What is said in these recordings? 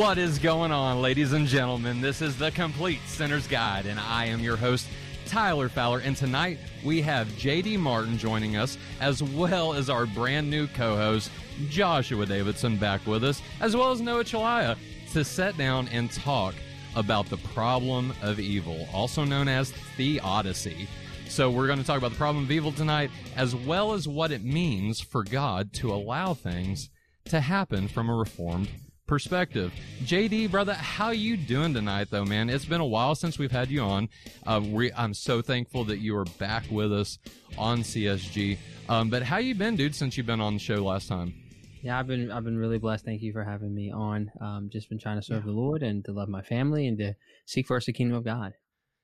What is going on, ladies and gentlemen? This is the Complete Sinner's Guide, and I am your host, Tyler Fowler. And tonight we have JD Martin joining us, as well as our brand new co host, Joshua Davidson, back with us, as well as Noah Chalaya, to sit down and talk about the problem of evil, also known as theodicy. So, we're going to talk about the problem of evil tonight, as well as what it means for God to allow things to happen from a reformed perspective. JD, brother, how you doing tonight, though, man? It's been a while since we've had you on. Uh, we, I'm so thankful that you are back with us on CSG. Um, but how you been, dude, since you've been on the show last time? Yeah, I've been I've been really blessed. Thank you for having me on. Um, just been trying to serve yeah. the Lord and to love my family and to seek first the kingdom of God.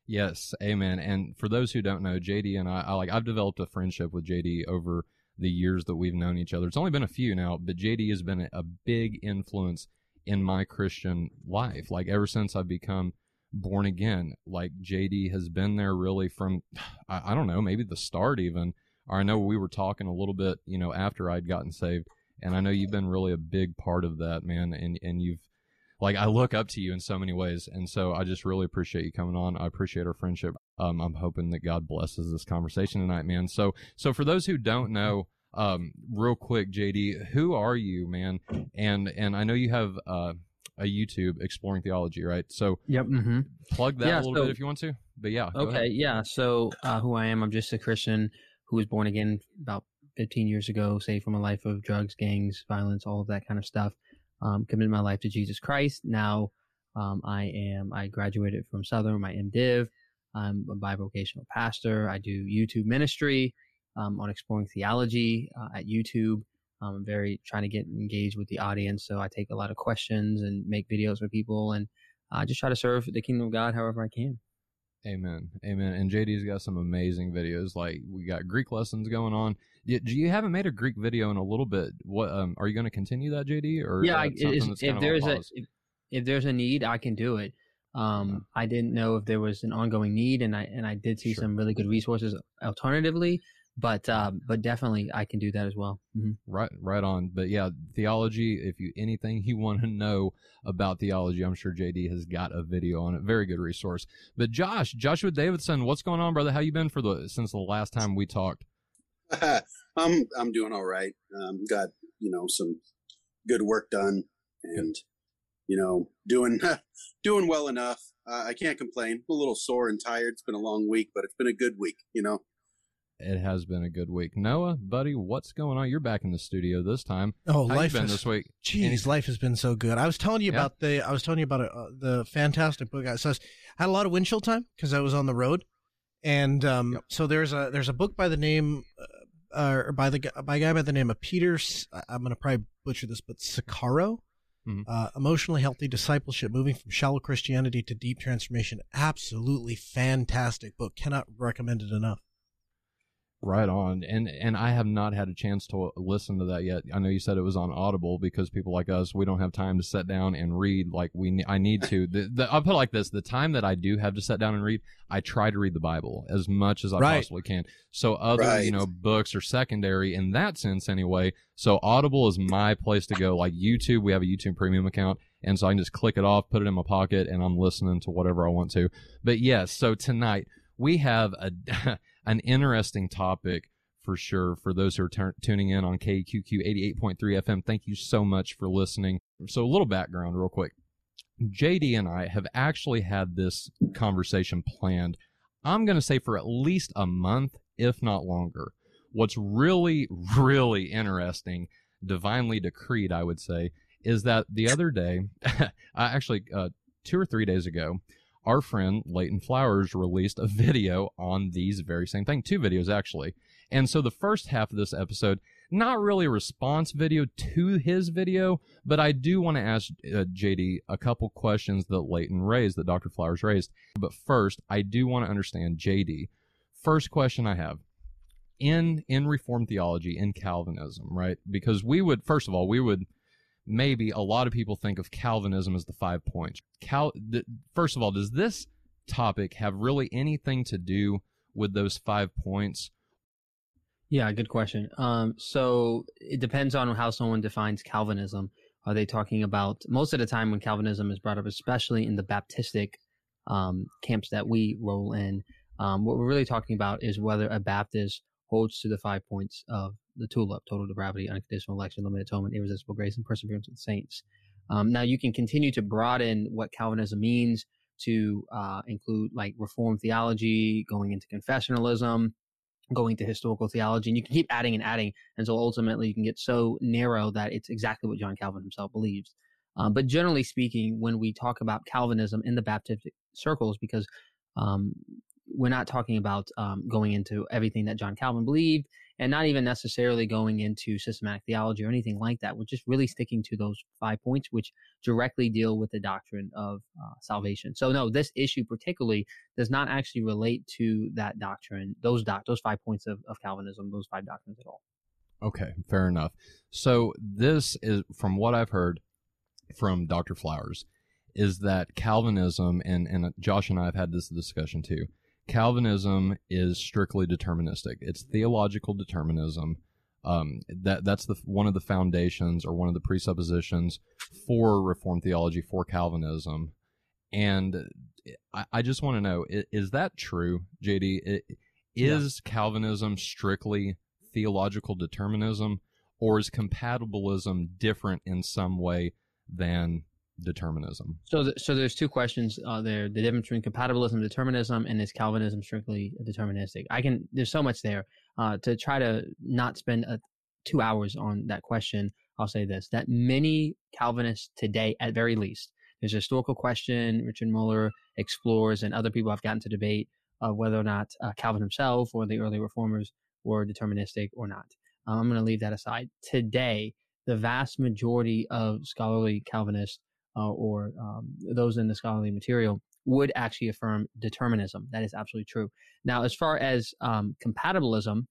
Yes, amen. And for those who don't know, JD and I, I like I've developed a friendship with JD over the years that we've known each other. It's only been a few now, but JD has been a big influence in my Christian life. Like ever since I've become born again, like JD has been there really from, I, I, don't know, maybe the start even. Or I know we were talking a little bit, you know, after I'd gotten saved. And I know you've been really a big part of that, man. And, and you've, like, I look up to you in so many ways. And so I just really appreciate you coming on. I appreciate our friendship. Um, I'm hoping that God blesses this conversation tonight, man. So, so for those who don't know, um, real quick, JD, who are you, man? And and I know you have uh, a YouTube exploring theology, right? So yep, mm-hmm. plug that yeah, a little so, bit if you want to. But yeah, okay, yeah. So uh, who I am, I'm just a Christian who was born again about 15 years ago, saved from a life of drugs, gangs, violence, all of that kind of stuff. Um, committed my life to Jesus Christ. Now um, I am. I graduated from Southern, my MDiv. I'm a bivocational pastor. I do YouTube ministry um, on exploring theology uh, at YouTube. Um, I'm very trying to get engaged with the audience, so I take a lot of questions and make videos for people, and I uh, just try to serve the kingdom of God however I can. Amen, amen. And JD's got some amazing videos. Like we got Greek lessons going on. You, you haven't made a Greek video in a little bit. What um, are you going to continue that, JD? Or yeah, I, if there's a if, if, there's a need, I can do it. Um, yeah. I didn't know if there was an ongoing need, and I and I did see sure. some really good resources alternatively but um, but definitely I can do that as well. Mm-hmm. Right, right on. But yeah, theology. If you anything you want to know about theology, I'm sure JD has got a video on it. Very good resource. But Josh, Joshua Davidson, what's going on, brother? How you been for the since the last time we talked? I'm I'm doing all right. Um, got you know some good work done, and you know doing doing well enough. Uh, I can't complain. I'm a little sore and tired. It's been a long week, but it's been a good week. You know. It has been a good week. Noah, buddy, what's going on? You're back in the studio this time. Oh, How life been is, this week? Jeez, life has been so good. I was telling you yeah. about the. I was telling you about uh, the fantastic book. I, so I had a lot of windshield time because I was on the road, and um, yep. so there's a there's a book by the name, uh, or by the by a guy by the name of Peter. I'm going to probably butcher this, but Scaccaro. Mm-hmm. Uh, emotionally healthy discipleship, moving from shallow Christianity to deep transformation. Absolutely fantastic book. Cannot recommend it enough. Right on, and and I have not had a chance to listen to that yet. I know you said it was on Audible because people like us we don't have time to sit down and read like we I need to. The, the, I'll put it like this: the time that I do have to sit down and read, I try to read the Bible as much as I right. possibly can. So other right. you know books are secondary in that sense anyway. So Audible is my place to go. Like YouTube, we have a YouTube Premium account, and so I can just click it off, put it in my pocket, and I'm listening to whatever I want to. But yes, so tonight we have a an interesting topic for sure for those who are t- tuning in on KQQ 88.3 FM. Thank you so much for listening. So, a little background, real quick. JD and I have actually had this conversation planned, I'm going to say for at least a month, if not longer. What's really, really interesting, divinely decreed, I would say, is that the other day, actually, uh, two or three days ago, our friend Leighton Flowers released a video on these very same thing, two videos actually. And so the first half of this episode, not really a response video to his video, but I do want to ask uh, JD a couple questions that Leighton raised, that Dr. Flowers raised. But first, I do want to understand JD. First question I have in in Reformed theology, in Calvinism, right? Because we would, first of all, we would maybe a lot of people think of Calvinism as the five points. Cal, th- first of all, does this topic have really anything to do with those five points? Yeah, good question. Um, so it depends on how someone defines Calvinism. Are they talking about most of the time when Calvinism is brought up, especially in the Baptistic um, camps that we roll in? Um, what we're really talking about is whether a Baptist holds to the five points of the tulip: total depravity, unconditional election, limited atonement, irresistible grace, and perseverance of the saints. Um, now you can continue to broaden what Calvinism means to uh, include like Reformed theology, going into confessionalism, going to historical theology, and you can keep adding and adding until ultimately you can get so narrow that it's exactly what John Calvin himself believes. Um, but generally speaking, when we talk about Calvinism in the Baptist circles, because um, we're not talking about um, going into everything that John Calvin believed and not even necessarily going into systematic theology or anything like that. We're just really sticking to those five points, which directly deal with the doctrine of uh, salvation. So, no, this issue particularly does not actually relate to that doctrine, those doc, those five points of, of Calvinism, those five doctrines at all. Okay, fair enough. So, this is from what I've heard from Dr. Flowers is that Calvinism, and, and Josh and I have had this discussion too Calvinism is strictly deterministic. It's theological determinism. Um, that that's the one of the foundations or one of the presuppositions for Reformed theology for Calvinism. And I, I just want to know: is, is, that true, JD? Is yeah. Calvinism strictly theological determinism, or is compatibilism different in some way than determinism. So, so there's two questions uh, there: the difference between compatibilism, determinism, and is Calvinism strictly deterministic? I can. There's so much there uh, to try to not spend two hours on that question. I'll say this: that many Calvinists today, at very least, there's a historical question Richard Muller explores, and other people have gotten to debate uh, whether or not uh, Calvin himself or the early reformers were deterministic or not. Um, I'm going to leave that aside. Today, the vast majority of scholarly Calvinists uh, or um, those in the scholarly material would actually affirm determinism. That is absolutely true. Now, as far as um, compatibilism,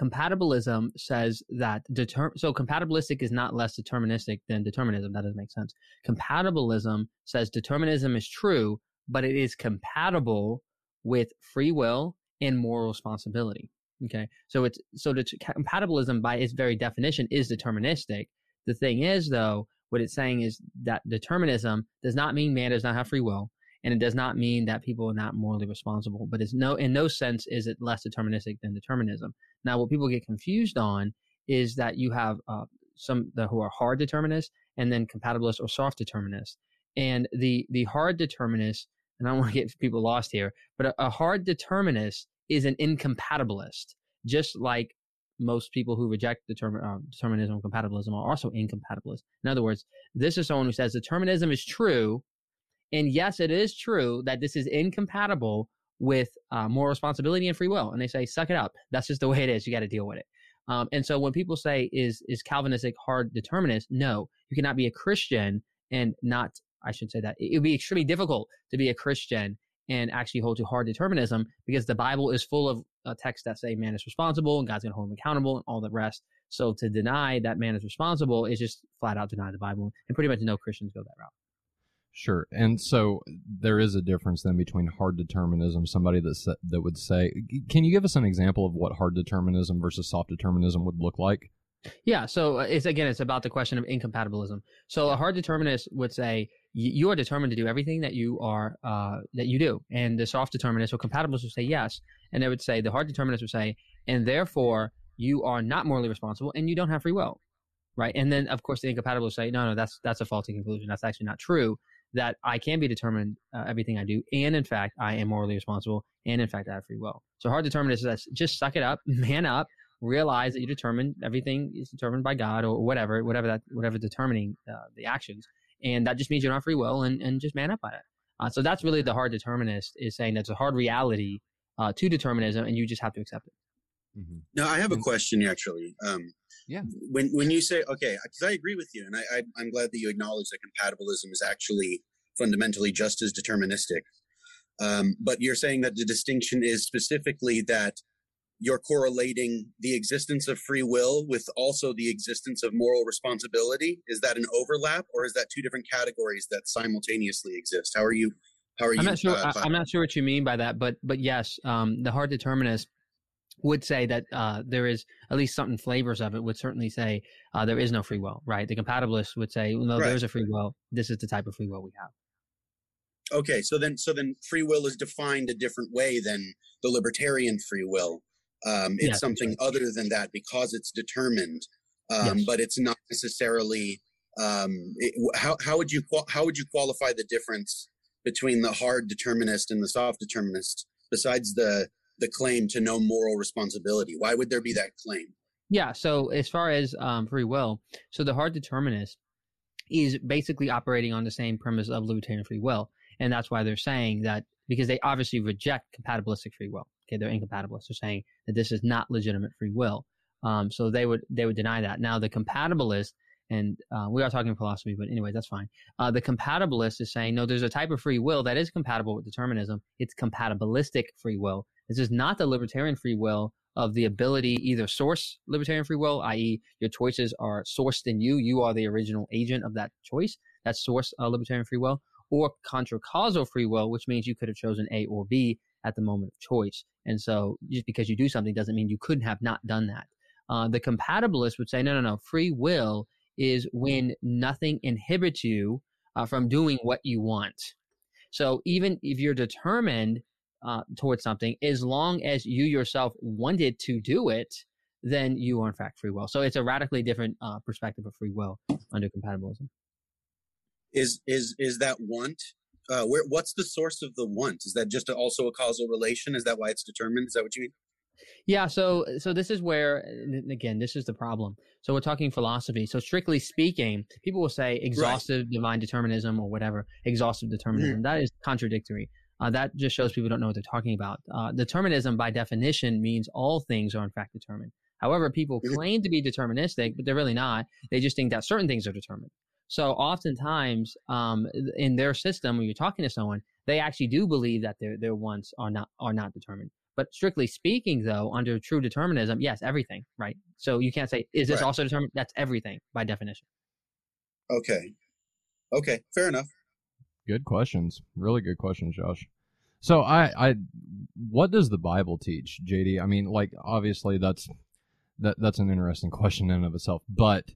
compatibilism says that deter- so compatibilistic is not less deterministic than determinism. That doesn't make sense. Compatibilism says determinism is true, but it is compatible with free will and moral responsibility. Okay, so it's so the compatibilism by its very definition is deterministic. The thing is, though, what it's saying is that determinism does not mean man does not have free will, and it does not mean that people are not morally responsible. But it's no, in no sense is it less deterministic than determinism. Now, what people get confused on is that you have uh, some the, who are hard determinists and then compatibilists or soft determinists. And the the hard determinist, and I don't want to get people lost here, but a, a hard determinist is an incompatibilist, just like most people who reject uh, determinism and compatibilism are also incompatibilists. In other words, this is someone who says determinism is true, and yes, it is true that this is incompatible with uh, moral responsibility and free will. And they say, suck it up. That's just the way it is. You got to deal with it. Um, and so when people say, is is Calvinistic hard determinist? No, you cannot be a Christian and not. I should say that it would be extremely difficult to be a Christian and actually hold to hard determinism because the Bible is full of uh, texts that say man is responsible and God's going to hold him accountable and all the rest. So to deny that man is responsible is just flat out deny the Bible, and pretty much no Christians go that route. Sure, and so there is a difference then between hard determinism, somebody that that would say, can you give us an example of what hard determinism versus soft determinism would look like? Yeah, so uh, it's again, it's about the question of incompatibilism. So a hard determinist would say you are determined to do everything that you are uh, that you do, and the soft determinists or compatibilist would say yes, and they would say the hard determinists would say, and therefore you are not morally responsible and you don't have free will, right? And then of course the incompatibilist say, no, no, that's that's a faulty conclusion. That's actually not true. That I can be determined uh, everything I do, and in fact I am morally responsible, and in fact I have free will. So hard determinists says just suck it up, man up, realize that you determine everything is determined by God or whatever, whatever that, whatever determining uh, the actions. And that just means you don't have free will and, and just man up by it. Uh, so that's really the hard determinist is saying that's a hard reality uh, to determinism and you just have to accept it. Mm-hmm. Now I have a question actually. Um, yeah. When when you say okay, because I agree with you, and I, I am glad that you acknowledge that compatibilism is actually fundamentally just as deterministic. Um, but you're saying that the distinction is specifically that you're correlating the existence of free will with also the existence of moral responsibility is that an overlap or is that two different categories that simultaneously exist how are you how are I'm you not sure uh, i'm not sure what you mean by that but but yes um, the hard determinist would say that uh, there is at least certain flavors of it would certainly say uh, there is no free will, right? The compatibilists would say, no, right. there's a free will. This is the type of free will we have. Okay, so then, so then, free will is defined a different way than the libertarian free will. Um, it's something right. other than that because it's determined, um, yes. but it's not necessarily. Um, it, how how would you how would you qualify the difference between the hard determinist and the soft determinist? Besides the the claim to no moral responsibility, why would there be that claim? Yeah. So as far as um, free will, so the hard determinist is basically operating on the same premise of libertarian free will, and that's why they're saying that because they obviously reject compatibilistic free will. Okay, they're incompatibilists. They're saying that this is not legitimate free will. Um, so they would they would deny that. Now the compatibilist, and uh, we are talking philosophy, but anyway, that's fine. Uh, the compatibilist is saying no, there's a type of free will that is compatible with determinism. It's compatibilistic free will. This is not the libertarian free will of the ability either source libertarian free will, i.e., your choices are sourced in you. You are the original agent of that choice. That's source uh, libertarian free will, or contra causal free will, which means you could have chosen A or B at the moment of choice. And so just because you do something doesn't mean you couldn't have not done that. Uh, the compatibilist would say, no, no, no. Free will is when nothing inhibits you uh, from doing what you want. So even if you're determined uh, towards something, as long as you yourself wanted to do it, then you are in fact free will. So it's a radically different uh, perspective of free will under compatibilism. Is is is that want uh, where what's the source of the want? Is that just a, also a causal relation? Is that why it's determined? Is that what you mean? Yeah, so so this is where again this is the problem. So we're talking philosophy. So strictly speaking, people will say exhaustive right. divine determinism or whatever, exhaustive determinism. Mm. That is contradictory. Uh, that just shows people don't know what they're talking about. Uh, determinism, by definition, means all things are in fact determined. However, people mm-hmm. claim to be deterministic, but they're really not. They just think that certain things are determined. So oftentimes, um, in their system, when you're talking to someone, they actually do believe that their their wants are not are not determined. But strictly speaking, though, under true determinism, yes, everything, right? So you can't say, is this right. also determined? That's everything by definition. Okay. Okay. Fair enough. Good questions. Really good questions, Josh. So I, I, what does the Bible teach, JD? I mean, like obviously that's that that's an interesting question in and of itself, but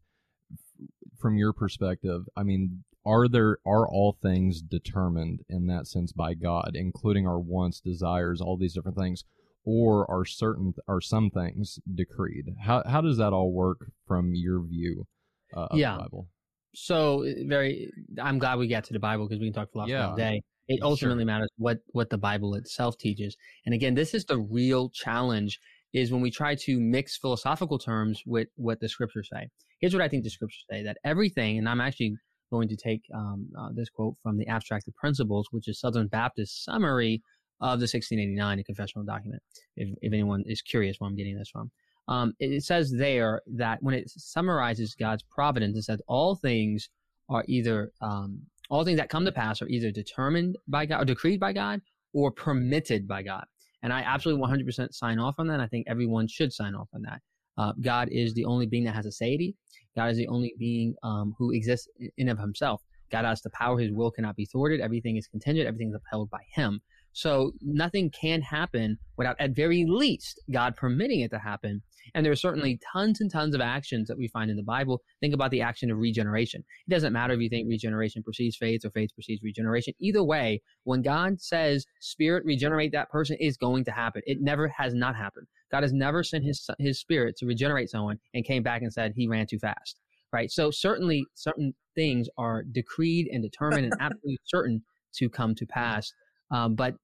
from your perspective, I mean, are there are all things determined in that sense by God, including our wants, desires, all these different things, or are certain are some things decreed? How how does that all work from your view uh, of yeah. the Bible? So very, I'm glad we got to the Bible because we can talk philosophy yeah. all day. It ultimately sure. matters what what the Bible itself teaches. And again, this is the real challenge is when we try to mix philosophical terms with what the scriptures say. Here's what I think the scriptures say that everything, and I'm actually going to take um, uh, this quote from the Abstract of Principles, which is Southern Baptist summary of the 1689 confessional document, if, if anyone is curious where I'm getting this from. Um, it, it says there that when it summarizes God's providence, it says all things are either um, all things that come to pass are either determined by God or decreed by God or permitted by God. And I absolutely 100% sign off on that. I think everyone should sign off on that. Uh, God is the only being that has a deity. God is the only being um, who exists in of himself. God has the power. His will cannot be thwarted. Everything is contingent. Everything is upheld by him. So nothing can happen without, at very least, God permitting it to happen. And there are certainly tons and tons of actions that we find in the Bible. Think about the action of regeneration. It doesn't matter if you think regeneration precedes faith or faith precedes regeneration. Either way, when God says spirit regenerate that person is going to happen. It never has not happened. God has never sent his, his spirit to regenerate someone and came back and said he ran too fast. Right. So certainly certain things are decreed and determined and absolutely certain to come to pass. Um, but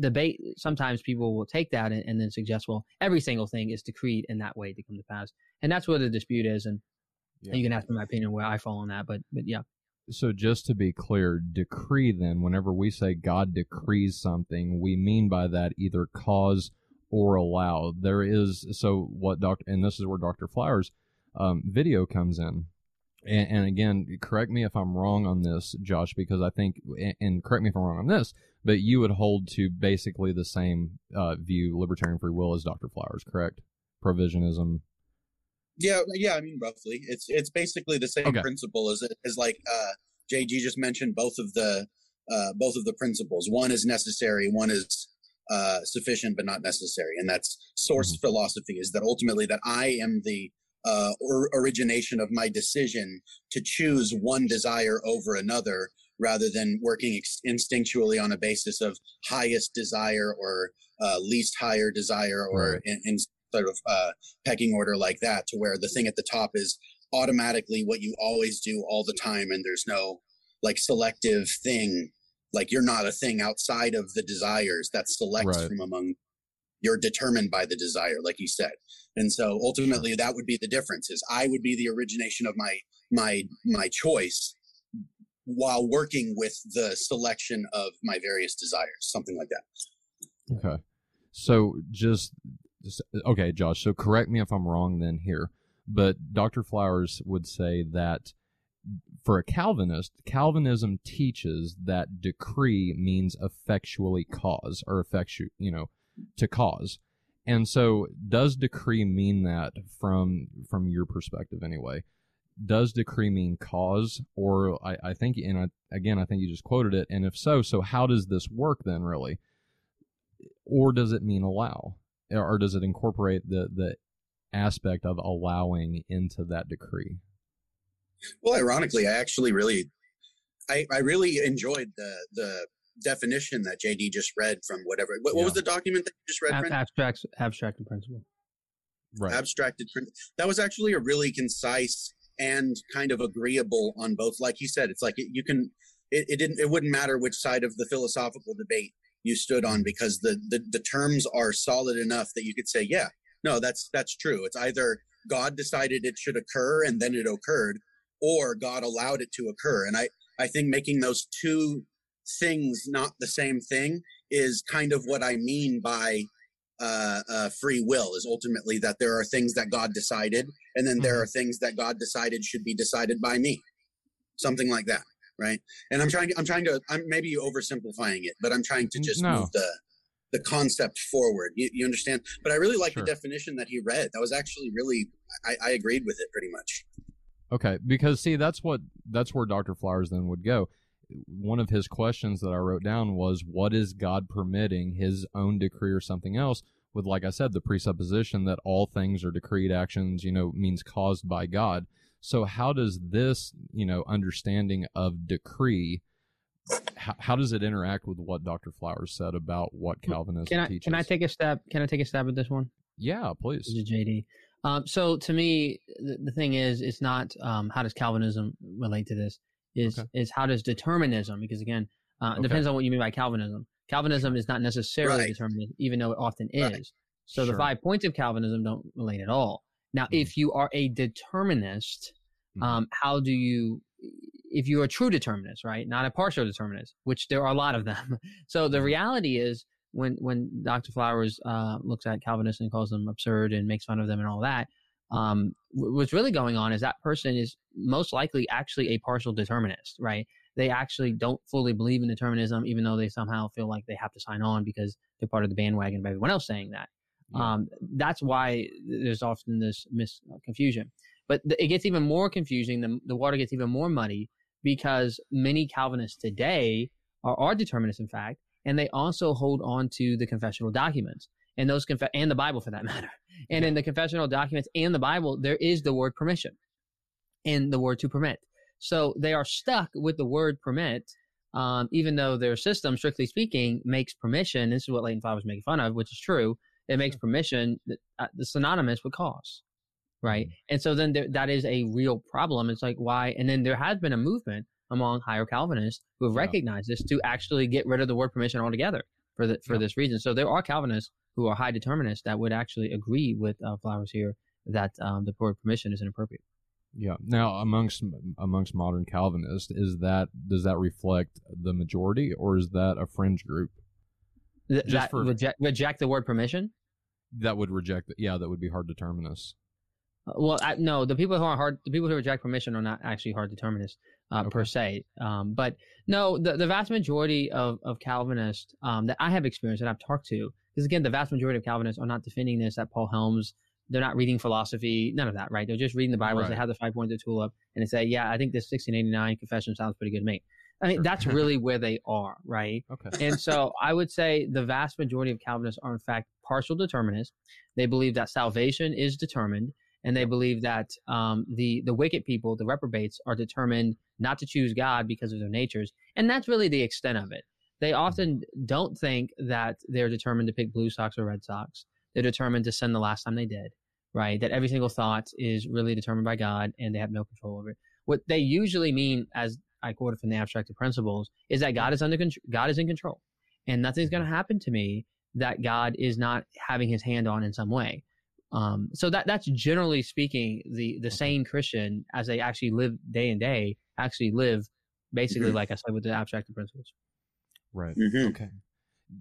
debate sometimes people will take that and, and, then suggest well every single thing is decreed in that way to come to pass. And that's where the dispute is and, yeah. and you can ask me my opinion where i fall on that but but yeah. So just to be clear decree then whenever we say god decrees something we mean by that either cause or allow. There is so what doctor and this is where dr flowers um, video comes in and, and, again, correct me if I'm wrong on this, Josh, because I think, and correct me if I'm wrong on this, but you would hold to basically the same uh, view, libertarian free will, as Dr. Flowers, correct? Provisionism. Yeah, yeah. I mean, roughly, it's it's basically the same okay. principle as as like uh, JD just mentioned. Both of the uh, both of the principles. One is necessary. One is uh, sufficient but not necessary. And that's source mm-hmm. philosophy is that ultimately that I am the uh, or origination of my decision to choose one desire over another rather than working instinctually on a basis of highest desire or uh, least higher desire or right. in, in, sort of uh, pecking order like that to where the thing at the top is automatically what you always do all the time and there's no like selective thing like you're not a thing outside of the desires that selects right. from among you're determined by the desire like you said. And so ultimately that would be the difference is i would be the origination of my my my choice while working with the selection of my various desires something like that. Okay. So just okay josh so correct me if i'm wrong then here but dr flowers would say that for a Calvinist, Calvinism teaches that decree means effectually cause or effectu, you know, to cause. And so does decree mean that from from your perspective anyway? Does decree mean cause or I, I think and I, again I think you just quoted it and if so, so how does this work then really? Or does it mean allow? Or does it incorporate the the aspect of allowing into that decree? Well, ironically, I actually really, I, I really enjoyed the the definition that JD just read from whatever. What, yeah. what was the document that you just read? Ab- abstract, abstracted principle. Right. Abstracted principle. That was actually a really concise and kind of agreeable on both. Like you said, it's like it, you can. It, it didn't. It wouldn't matter which side of the philosophical debate you stood on because the, the the terms are solid enough that you could say, yeah, no, that's that's true. It's either God decided it should occur and then it occurred, or God allowed it to occur. And I, I think making those two things not the same thing is kind of what I mean by uh, uh, free will is ultimately that there are things that God decided, and then there mm-hmm. are things that God decided should be decided by me, something like that, right? And I'm trying, I'm trying to, I'm maybe oversimplifying it, but I'm trying to just no. move the the concept forward. You, you understand? But I really like sure. the definition that he read. That was actually really, I, I agreed with it pretty much. Okay, because see, that's what that's where Dr. Flowers then would go. One of his questions that I wrote down was, "What is God permitting His own decree or something else?" With, like I said, the presupposition that all things are decreed actions, you know, means caused by God. So, how does this, you know, understanding of decree, how, how does it interact with what Dr. Flowers said about what Calvinism can I, teaches? Can I take a stab? Can I take a stab at this one? Yeah, please. JD. Um, so to me, the, the, thing is, it's not um, how does Calvinism relate to this. Is okay. is how does determinism? Because again, uh, okay. depends on what you mean by Calvinism. Calvinism is not necessarily right. determinism, even though it often right. is. So sure. the five points of Calvinism don't relate at all. Now, mm-hmm. if you are a determinist, mm-hmm. um, how do you? If you're a true determinist, right, not a partial determinist, which there are a lot of them. so the mm-hmm. reality is when when Dr. Flowers uh, looks at Calvinists and calls them absurd and makes fun of them and all that, um, what's really going on is that person is most likely actually a partial determinist, right? They actually don't fully believe in determinism, even though they somehow feel like they have to sign on because they're part of the bandwagon of everyone else saying that. Yeah. Um, that's why there's often this mis confusion. But th- it gets even more confusing. The, the water gets even more muddy because many Calvinists today are, are determinists, in fact, and they also hold on to the confessional documents and those conf- and the Bible for that matter. And yeah. in the confessional documents and the Bible, there is the word permission and the word to permit. So they are stuck with the word permit, um, even though their system, strictly speaking, makes permission. This is what Leighton Flowers was making fun of, which is true. It makes permission uh, the synonymous with cause, right? Mm-hmm. And so then there, that is a real problem. It's like why? And then there has been a movement among higher Calvinists who have yeah. recognized this to actually get rid of the word permission altogether for the, for yeah. this reason. So there are Calvinists who are high determinists that would actually agree with uh, Flowers here that um, the word permission is inappropriate. Yeah. Now, amongst amongst modern Calvinists, is that does that reflect the majority, or is that a fringe group? Th- that for, reject reject the word permission. That would reject. Yeah, that would be hard determinists. Uh, well, I, no, the people who are hard, the people who reject permission are not actually hard determinists uh, okay. per se. Um, but no, the, the vast majority of, of Calvinists um, that I have experienced and I've talked to, because again, the vast majority of Calvinists are not defending this at Paul Helms. They're not reading philosophy, none of that, right? They're just reading the Bible. Right. They have the five points of tulip and they say, yeah, I think this 1689 confession sounds pretty good to me. I mean, that's really where they are, right? Okay. And so I would say the vast majority of Calvinists are in fact partial determinists. They believe that salvation is determined, and they believe that um, the the wicked people, the reprobates, are determined not to choose God because of their natures, and that's really the extent of it. They often don't think that they're determined to pick Blue Sox or Red Sox. They're determined to sin the last time they did, right? That every single thought is really determined by God, and they have no control over it. What they usually mean, as I quoted from the abstract of principles, is that God is under control. God is in control, and nothing's going to happen to me that God is not having His hand on in some way. Um, so that that's generally speaking the the sane Christian as they actually live day and day actually live basically Mhm. like I said with the abstract of principles. Right. Mhm. Okay.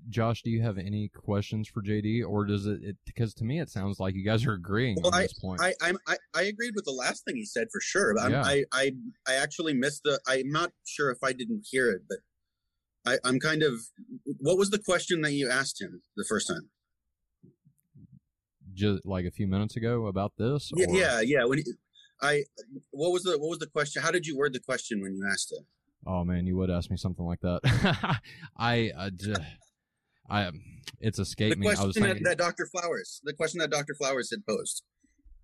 Josh, do you have any questions for JD, or does it? it because to me, it sounds like you guys are agreeing Well, on this point. I, I'm, I I agreed with the last thing he said for sure. I'm, Yeah. I I I actually missed the. I'm not sure if I didn't hear it, but I, I'm kind of. What was the question that you asked him the first time? Just like a few minutes ago about this. Yeah, or- yeah, yeah. When he, I, what was the what was the question? How did you word the question when you asked it? Oh man, you would ask me something like that. I, I, j- I, um, it's The escaped me. I was question that, thinking. that Dr. Flowers, the question that Dr. Flowers had posed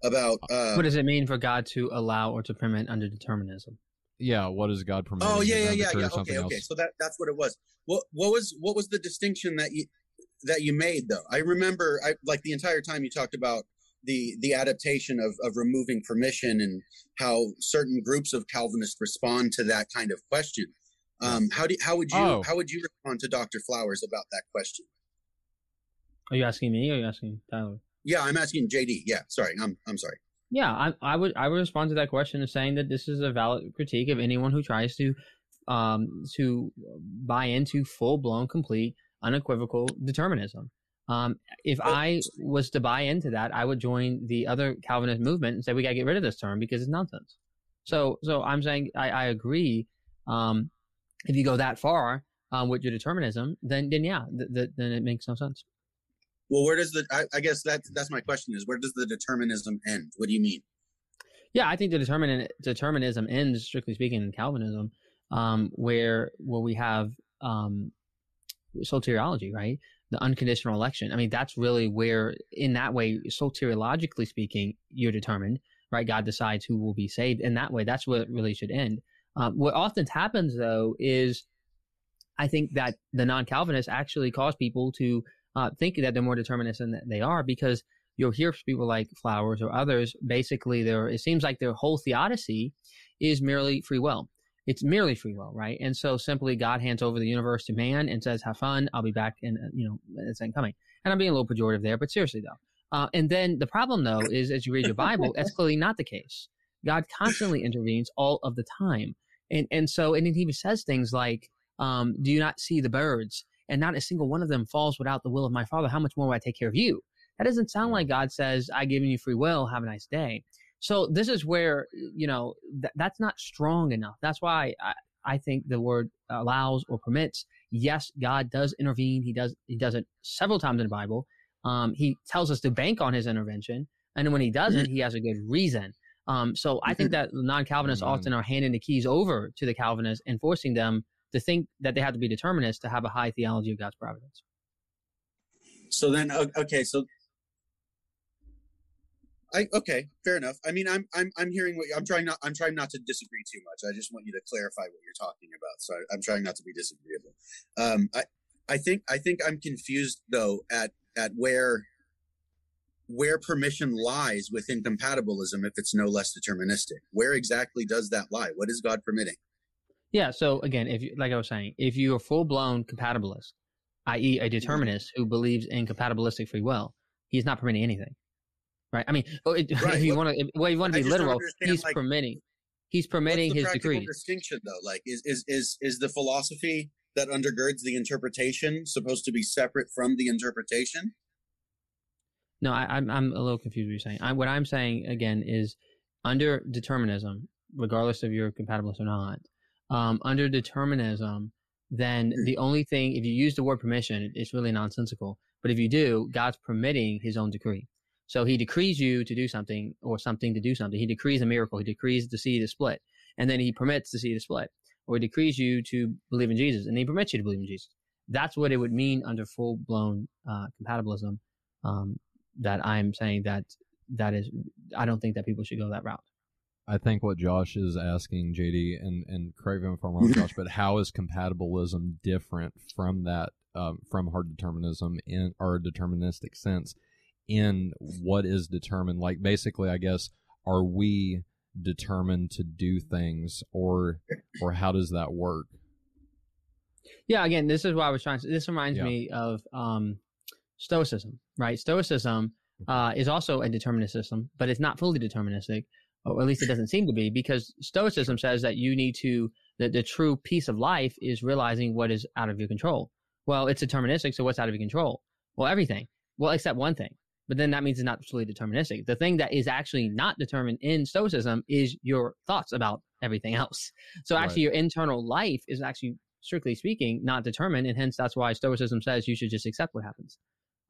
about. Uh, uh, what does it mean for God to allow or to permit under determinism? yeah, what is God permitting? oh yeah, yeah, yeah, yeah. or something Okay, okay. else? So that that's what it was. What what was what was the distinction that you that you made though? I remember, I like the entire time you talked about the the adaptation of of removing permission and how certain groups of Calvinists respond to that kind of question. Um, how do how would you Oh. how would you respond to Dr. Flowers about that question? Are you asking me or are you asking Tyler? Yeah, I'm asking JD. Yeah, sorry, I'm I'm sorry. Yeah, I, I would I would respond to that question as saying that this is a valid critique of anyone who tries to um, to buy into full blown, complete, unequivocal determinism. Um, if I was to buy into that, I would join the other Calvinist movement and say we got to get rid of this term because it's nonsense. So so I'm saying I, I agree. Um, if you go that far um, with your determinism, then then yeah, th- th- then it makes no sense. Well, where does the I, I guess that's that's my question is where does the determinism end? What do you mean? Yeah, I think the determin- determinism ends, strictly speaking, in Calvinism, um, where where we have um, soteriology, right? The unconditional election. I mean, that's really where, in that way, soteriologically speaking, you're determined, right? God decides who will be saved. In that way, that's what it really should end. Um, what often happens, though, is I think that the non-Calvinists actually cause people to uh, think that they're more determinist than they are because you'll hear people like Flowers or others. Basically, their it seems like their whole theodicy is merely free will. It's merely free will, right? And so simply God hands over the universe to man and says, "Have fun. I'll be back in uh, you know it's coming." And I'm being a little pejorative there, but seriously though. Uh, and then the problem though is as you read your Bible, that's clearly not the case. God constantly intervenes all of the time, and and so and it even says things like, um, "Do you not see the birds?" And not a single one of them falls without the will of my Father. How much more will I take care of you? That doesn't sound like God says, "I've given you free will. Have a nice day." So this is where you know th- that's not strong enough. That's why I, I think the word allows or permits. Yes, God does intervene. He does. He does it several times in the Bible. Um, he tells us to bank on His intervention, and when He doesn't, He has a good reason. Um, so I think that non-Calvinists Amen. often are handing the keys over to the Calvinists and forcing them to think that they have to be determinists to have a high theology of God's providence. So then, okay, so I okay, fair enough. I mean, I'm I'm I'm hearing what I'm trying not I'm trying not to disagree too much. I just want you to clarify what you're talking about. So I, I'm trying not to be disagreeable. Um, I I think I think I'm confused though at at where where permission lies within compatibilism if it's no less deterministic. Where exactly does that lie? What is God permitting? Yeah. So again, if you, like I was saying, if you're a full blown compatibilist, i.e., a determinist who believes in compatibilistic free will, he's not permitting anything, right? I mean, oh, it, Right. if you want to, well, you want to be literal, he's like, permitting, he's permitting his decrees. distinction though? Like, is is is is the philosophy that undergirds the interpretation supposed to be separate from the interpretation? No, I, I'm I'm a little confused. What you're saying? I, what I'm saying again is, under determinism, regardless of you're compatibilist or not, um, under determinism, then Hmm. the only thing, if you use the word permission, it's really nonsensical. But if you do, God's permitting His own decree. So He decrees you to do something or something to do something. He decrees a miracle. He decrees the sea to split, and then He permits the sea to split. or he decrees you to believe in Jesus, and he permits you to believe in Jesus. That's what it would mean under full blown uh, compatibilism. Um, that I'm saying that that is, I don't think that people should go that route. I think what Josh is asking, JD, and and correct me if I'm wrong, Josh, but how is compatibilism different from that, um, from hard determinism in or a deterministic sense? In what is determined, like basically, I guess, are we determined to do things, or or how does that work? Yeah, again, this is what I was trying to. This reminds yeah. me of um, Stoicism, right? Stoicism uh, is also a determinist system, but it's not fully deterministic or at least it doesn't seem to be, because Stoicism says that you need to, that the true peace of life is realizing what is out of your control. Well, it's deterministic, so what's out of your control? Well, everything. Well, except one thing. But then that means it's not truly deterministic. The thing that is actually not determined in Stoicism is your thoughts about everything else. So actually, right. your internal life is actually, strictly speaking, not determined, and hence that's why Stoicism says you should just accept what happens.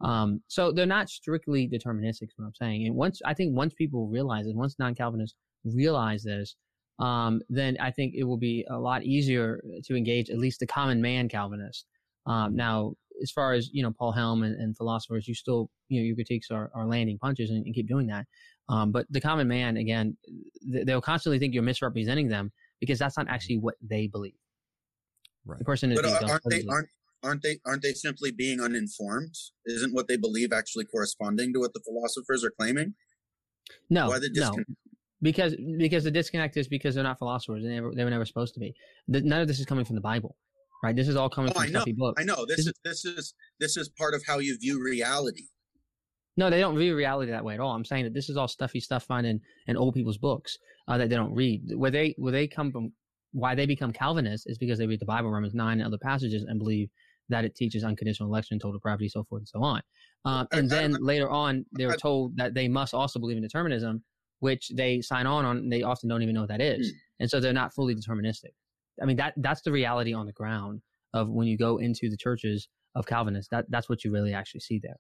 Um, so they're not strictly deterministic, is what I'm saying. And once, I think once people realize it, once non-Calvinists realize this, um, then I think it will be a lot easier to engage at least the common man Calvinist. Um, now, as far as, you know, Paul Helm and, and, philosophers, you still, you know, your critiques are, are landing punches and, and keep doing that. Um, but the common man, again, they'll constantly think you're misrepresenting them because that's not actually what they believe. Right. The person is but aren't they, aren't, aren't they aren't they simply being uninformed? Isn't what they believe actually corresponding to what the philosophers are claiming? No, Why the disconnect? no. Because because the disconnect is because they're not philosophers. They never they were never supposed to be. The, none of this is coming from the Bible, right? This is all coming oh, from I know, books. I know. This, this is this is this is part of how you view reality. No, they don't view reality that way at all. I'm saying that this is all stuffy stuff found in, in old people's books uh, that they don't read. Where they where they come from, why they become Calvinists is because they read the Bible, Romans nine, and other passages, and believe that it teaches unconditional election, total depravity, so forth and so on. Um, and then later on, they were told that they must also believe in determinism, which they sign on on. And they often don't even know what that is, hmm. and so they're not fully deterministic. I mean, that that's the reality on the ground of when you go into the churches of Calvinists. That that's what you really actually see there.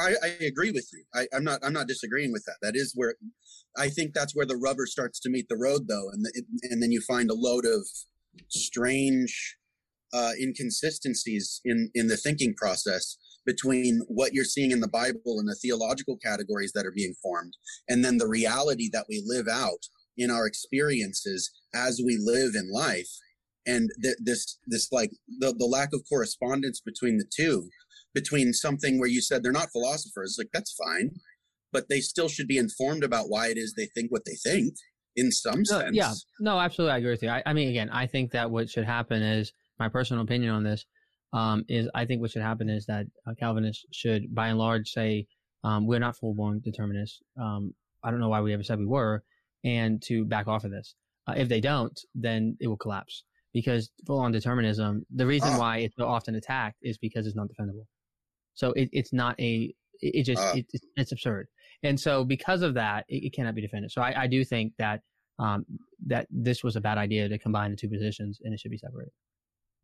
I, I agree with you. I, am not. I'm not disagreeing with that. That is where I think that's where the rubber starts to meet the road, though, and and then you find a load of strange uh, inconsistencies in in the thinking process between what you're seeing in the Bible and the theological categories that are being formed, and then the reality that we live out in our experiences as we live in life, and th- this this like the the lack of correspondence between the two, between something where you said they're not philosophers, like that's fine, but they still should be informed about why it is they think what they think in some no, sense. Yeah, no, absolutely, I agree with you. I, I mean, again, I think that what should happen is my personal opinion on this um, is I think what should happen is that uh, Calvinists should, by and large, say um, we're not full-blown determinists. Um, I don't know why we ever said we were, and to back off of this. Uh, if they don't, then it will collapse because full-on determinism. The reason uh, why it's so often attacked is because it's not defendable. So it, it's not a. It, it just uh, it, it's absurd, and so because of that, it, it cannot be defended. So I, I do think that um, that this was a bad idea to combine the two positions, and it should be separated.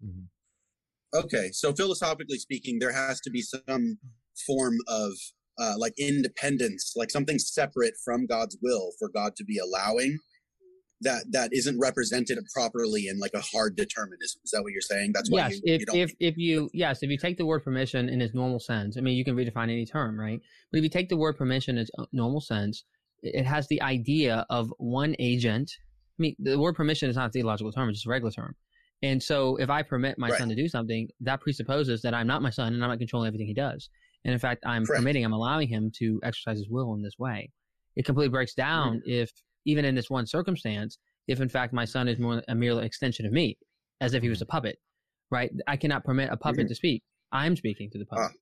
Mm-hmm. Okay, so philosophically speaking, there has to be some form of uh, like independence, like something separate from God's will for God to be allowing that that isn't represented properly in like a hard determinism. Is that what you're saying? That's why yes. You, if you if if you yes, if you take the word permission in its normal sense, I mean, you can redefine any term, right? But if you take the word permission in its uh, normal sense, it has the idea of one agent. I mean, the word permission is not a theological term; it's just a regular term. And so if I permit my right. son to do something, that presupposes that I'm not my son and I'm not controlling everything he does. And in fact, I'm Correct. permitting, I'm allowing him to exercise his will in this way. It completely breaks down mm-hmm. if, even in this one circumstance, if in fact my son is more a mere extension of me, as if he was a puppet, right? I cannot permit a puppet mm-hmm. to speak. I'm speaking to the puppet.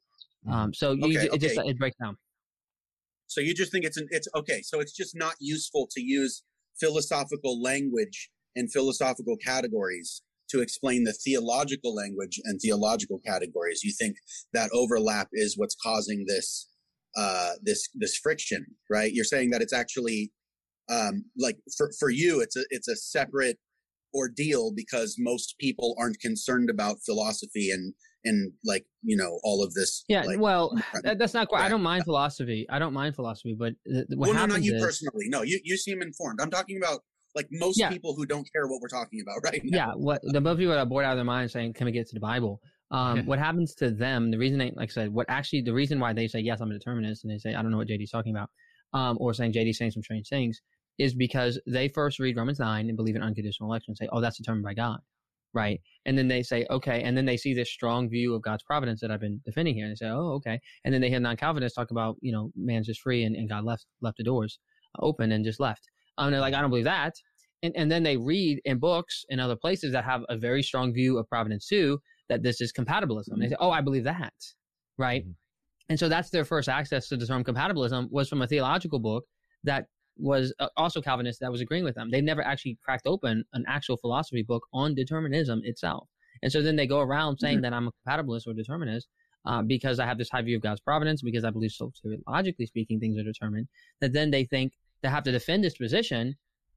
Ah. Um, so you, okay, it just it breaks down. So you just think it's an, it's okay. So it's just not useful to use philosophical language and philosophical categories to explain the theological language and theological categories. You think that overlap is what's causing this uh, this this friction, right? You're saying that it's actually um, like for for you, it's a it's a separate ordeal because most people aren't concerned about philosophy and and like you know all of this. Yeah, like, well, that, that's not quite. Right. I don't mind philosophy. I don't mind philosophy, but what well, happens no, not you is, personally. No, you you seem informed. I'm talking about like most yeah. people who don't care what we're talking about right now. Yeah, what the most people are bored out of their mind saying, "Can we get to the Bible?" Um, yeah. What happens to them? The reason they, like I said, what actually the reason why they say yes, I'm a determinist, and they say I don't know what JD's talking about, um, or saying JD's saying some strange things, is because they first read Romans nine and believe in unconditional election and say, "Oh, that's determined by God." right? And then they say, okay, and then they see this strong view of God's providence that I've been defending here, and they say, oh, okay, and then they hear non-Calvinists talk about, you know, man's just free and, and God left left the doors open and just left. Um, and they're like, I don't believe that. And, and then they read in books in other places that have a very strong view of providence too, that this is compatibilism. Mm-hmm. They say, oh, I believe that, right? Mm-hmm. And so that's their first access to the term compatibilism was from a theological book that was uh, also Calvinist that was agreeing with them. They never actually cracked open an actual philosophy book on determinism itself. And so then they go around saying mm-hmm. that I'm a compatibilist or determinist uh, because I have this high view of God's providence, because I believe so logically speaking things are determined, that then they think they have to defend this position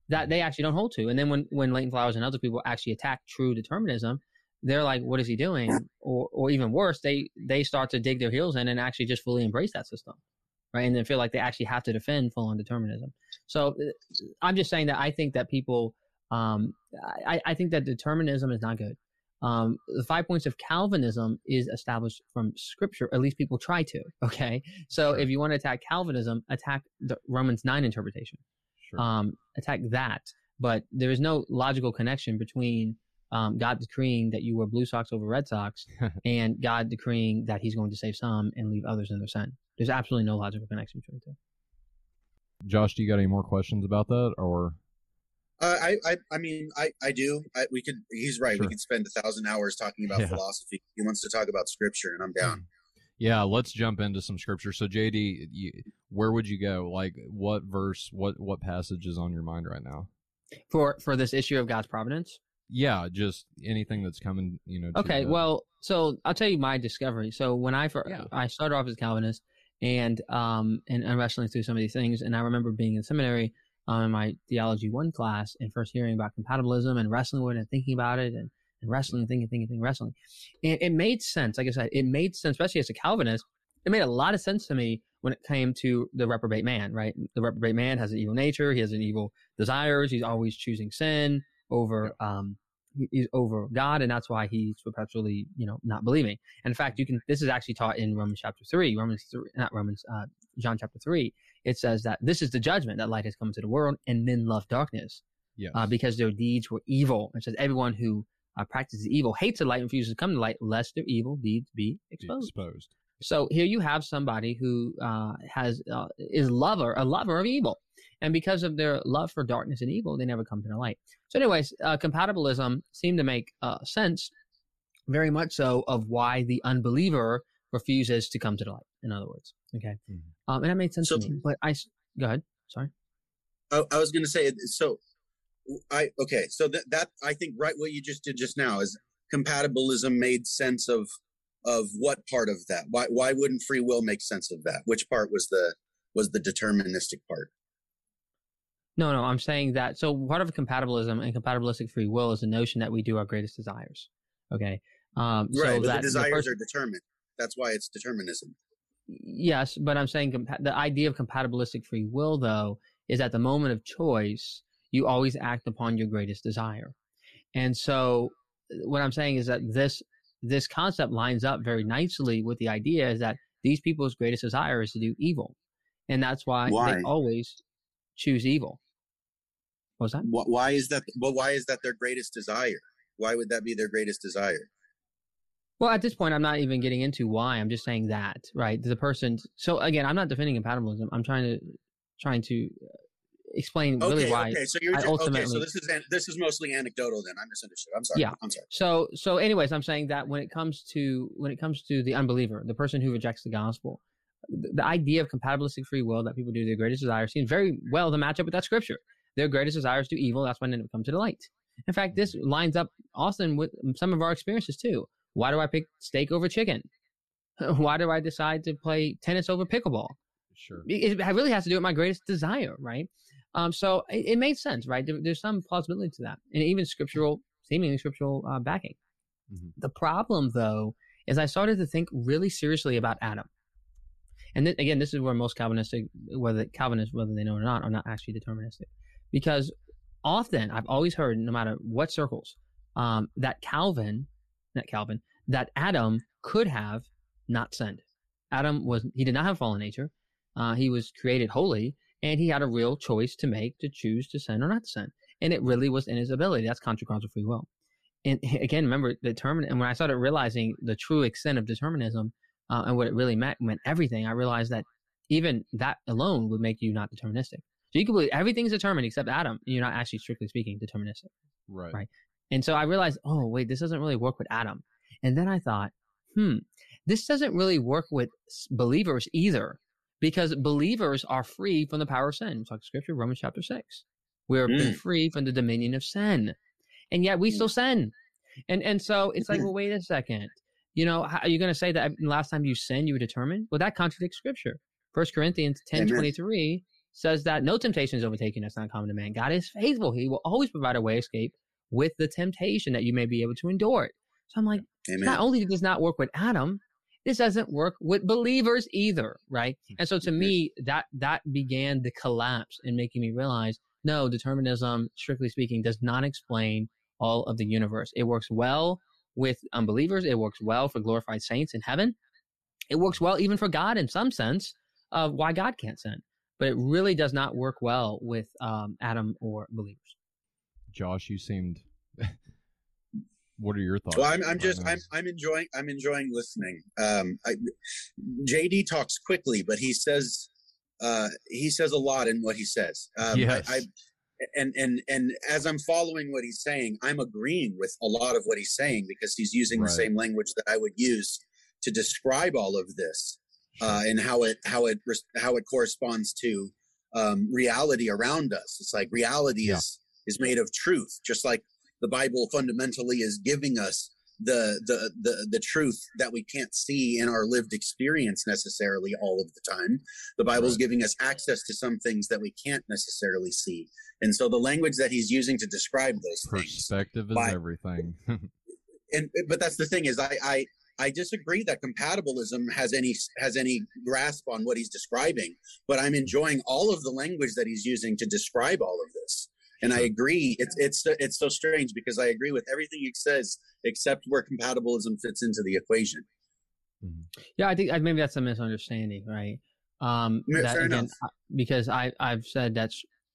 that they actually don't hold to. And then when, when Leighton Flowers and other people actually attack true determinism, they're like, what is he doing? Or, or even worse, they, they start to dig their heels in and actually just fully embrace that system right? And then feel like they actually have to defend full on determinism. So uh, I'm just saying that I think that people, um, I, I think that determinism is not good. Um, the five points of Calvinism is established from scripture. At least people try to. Okay. So if you want to attack Calvinism, attack the Romans 9 interpretation. Sure. Um, attack that. But there is no logical connection between um, God decreeing that you wear blue socks over red socks and God decreeing that he's going to save some and leave others in their sin. There's absolutely no logical connection between the two. Josh, do you got any more questions about that, or? Uh, I, I, I mean, I, I do. I, we could. He's right. Sure. We could spend a thousand hours talking about yeah. philosophy. He wants to talk about scripture, and I'm down. Yeah, let's jump into some scripture. So, JD, you, where would you go? Like, what verse, what what passage is on your mind right now? For for this issue of God's providence. Yeah, just anything that's coming. You know. Okay. The... Well, so I'll tell you my discovery. So when I first, yeah. I started off as Calvinist, and um and, and wrestling through some of these things. And I remember being in seminary um, in my theology one class and first hearing about compatibilism and wrestling with it and thinking about it and, and wrestling and thinking, thinking, thinking, wrestling. And it made sense. Like I said, it made sense, especially as a Calvinist. It made a lot of sense to me when it came to the reprobate man, right? The reprobate man has an evil nature. He has an evil desires. He's always choosing sin over, um, he's over God, and that's why he's perpetually, you know, not believing. And in fact, you can. This is actually taught in Romans chapter three, Romans three, not Romans, uh, John chapter three. It says that this is the judgment that light has come into the world, and men love darkness, yes. uh, because their deeds were evil. It says everyone who uh, practices evil hates the light and refuses to come to light, lest their evil deeds be exposed. Be exposed. So here you have somebody who uh, has uh, is lover a lover of evil, and because of their love for darkness and evil, they never come to the light. So, anyways, uh, compatibilism seemed to make uh, sense, very much so, of why the unbeliever refuses to come to the light. In other words, okay, mm-hmm. um, and that made sense so, to me. But I go ahead. Sorry. I, I was going to say so. I okay. So that that I think right what you just did just now is compatibilism made sense of of what part of that? Why why wouldn't free will make sense of that? Which part was the was the deterministic part? No, no, I'm saying that. So part of compatibilism and compatibilistic free will is the notion that we do our greatest desires. Okay. Um, right, so but the desires the first, are determined. That's why it's determinism. Yes, but I'm saying compa- the idea of compatibilistic free will, though, is at the moment of choice, you always act upon your greatest desire. And so what I'm saying is that this this concept lines up very nicely with the idea is that these people's greatest desire is to do evil. And that's why, why? they always choose evil. What was that? Why is that? Well, why is that their greatest desire? Why would that be their greatest desire? Well, at this point, I'm not even getting into why. I'm just saying that, right? The person. So again, I'm not defending compatibilism. I'm trying to trying to uh, explain okay, really why. Okay, so you're just, ultimately, okay, so this is this is mostly anecdotal. Then I misunderstood. I'm sorry. Yeah, I'm sorry. So so, anyways, I'm saying that when it comes to when it comes to the unbeliever, the person who rejects the gospel, the, the idea of compatibilistic free will that people do their greatest desire seems very well to match up with that scripture their greatest desires do evil. That's when it comes to the light. In fact, this lines up often with some of our experiences too. Why do I pick steak over chicken? Why do I decide to play tennis over pickleball? Sure. It, really has to do with my greatest desire, right? Um, so it, it made sense, right? There, there's some plausibility to that, and even scriptural, seemingly scriptural uh, backing. Mm-hmm. The problem, though, is I started to think really seriously about Adam. And th- again, this is where most Calvinistic, whether Calvinists, whether they know it or not, are not actually deterministic because often I've always heard, no matter what circles, um, that Calvin, not Calvin, that Adam could have not sinned. Adam was he did not have fallen nature. Uh, he was created holy, and he had a real choice to make to choose to sin or not to sin. And it really was in his ability. That's contra causal free will. And again, remember determin. And when I started realizing the true extent of determinism uh, and what it really meant, meant everything, I realized that even that alone would make you not deterministic. So you can believe everything's determined except Adam. And you're not actually, strictly speaking, deterministic. Right. Right. And so I realized, oh wait, this doesn't really work with Adam. And then I thought, hmm, this doesn't really work with believers either, because believers are free from the power of sin. Talk scripture, Romans chapter six. We're mm. free from the dominion of sin, and yet we still sin. And and so it's like, well, wait a second. You know, how, are you going to say that last time you sinned, you were determined? Well, that contradicts scripture. First Corinthians ten twenty three says that no temptation is overtaking us not common to man. God is faithful; He will always provide a way escape with the temptation that you may be able to endure it. So I'm like, Amen. not only does not work with Adam, this doesn't work with believers either, right? And so to me, that that began the collapse in making me realize, no, determinism, strictly speaking, does not explain all of the universe. It works well with unbelievers. It works well for glorified saints in heaven. It works well even for God in some sense of why God can't sin, but it really does not work well with um, Adam or believers. Josh, you seemed. what are your thoughts? Well, I'm, I'm just I'm I'm enjoying I'm enjoying listening. Um, I, JD talks quickly, but he says uh, he says a lot in what he says. Um, yes. I, I, and and and as I'm following what he's saying, I'm agreeing with a lot of what he's saying because he's using right. the same language that I would use to describe all of this uh, and how it how it how it corresponds to um, reality around us. It's like reality yeah. is is made of truth, just like the Bible fundamentally is giving us the the the the truth that we can't see in our lived experience necessarily all of the time. The Bible's giving us access to some things that we can't necessarily see. And so the language that he's using to describe those perspective things, is by, everything. and but that's the thing is I I I disagree that compatibilism has any has any grasp on what he's describing, but I'm enjoying all of the language that he's using to describe all of this. And I agree. It's it's it's so strange because I agree with everything he says except where compatibilism fits into the equation. Mm-hmm. Yeah, I think maybe that's a misunderstanding, right? Um, that, Fair again, enough. Because I I've said that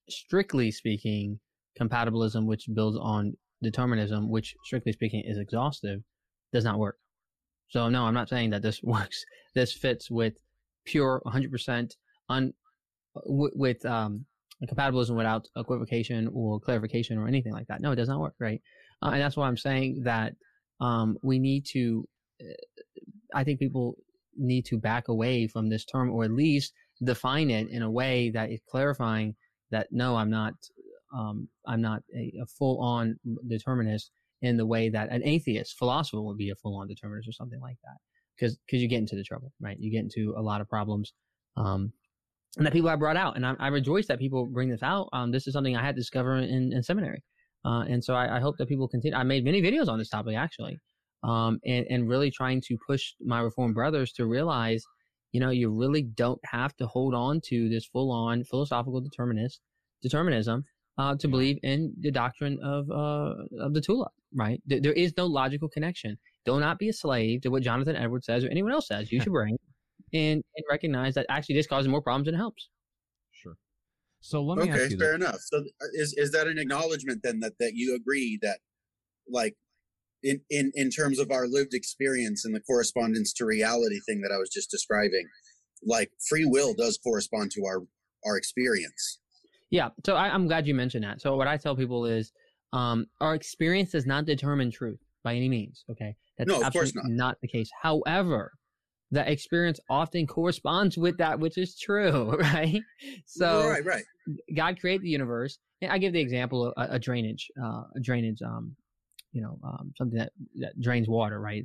strictly speaking, compatibilism, which builds on determinism, which strictly speaking is exhaustive, does not work. So no, I'm not saying that this works. This fits with pure 100% un with um compatibilism without equivocation or clarification or anything like that. No, it does not work, right? Uh, and that's why I'm saying that um, we need to. Uh, I think people need to back away from this term, or at least define it in a way that is clarifying that no, I'm not. Um, I'm not a, a full-on determinist in the way that an atheist philosopher would be a full-on determinist or something like that. Because because you get into the trouble, right? You get into a lot of problems. Um, and that people have brought out. And I, I rejoice that people bring this out. Um, this is something I had to discover in, in seminary. Uh, and so I, I, hope that people continue. I made many videos on this topic actually, um, and, and really trying to push my Reformed brothers to realize, you know, you really don't have to hold on to this full on philosophical determinist determinism uh, to believe in the doctrine of uh, of the tulip. Right? There, there is no logical connection. Do not be a slave to what Jonathan Edwards says or anyone else says. You should brain and, and recognize that actually this causes more problems than it helps. Sure. So let me okay, ask you. fair enough. So is is that an acknowledgement then that that you agree that like in in in terms of our lived experience and the correspondence to reality thing that I was just describing, like free will does correspond to our our experience. Yeah. So I, am glad you mentioned that. So what I tell people is, um, our experience does not determine truth by any means. Okay. That's no, of course not. not the case. However, that experience often corresponds with that which is true, right? So, right, right. God created the universe. And I give the example of a, a drainage, uh, a drainage, um, you know, um, something that, that drains water, right?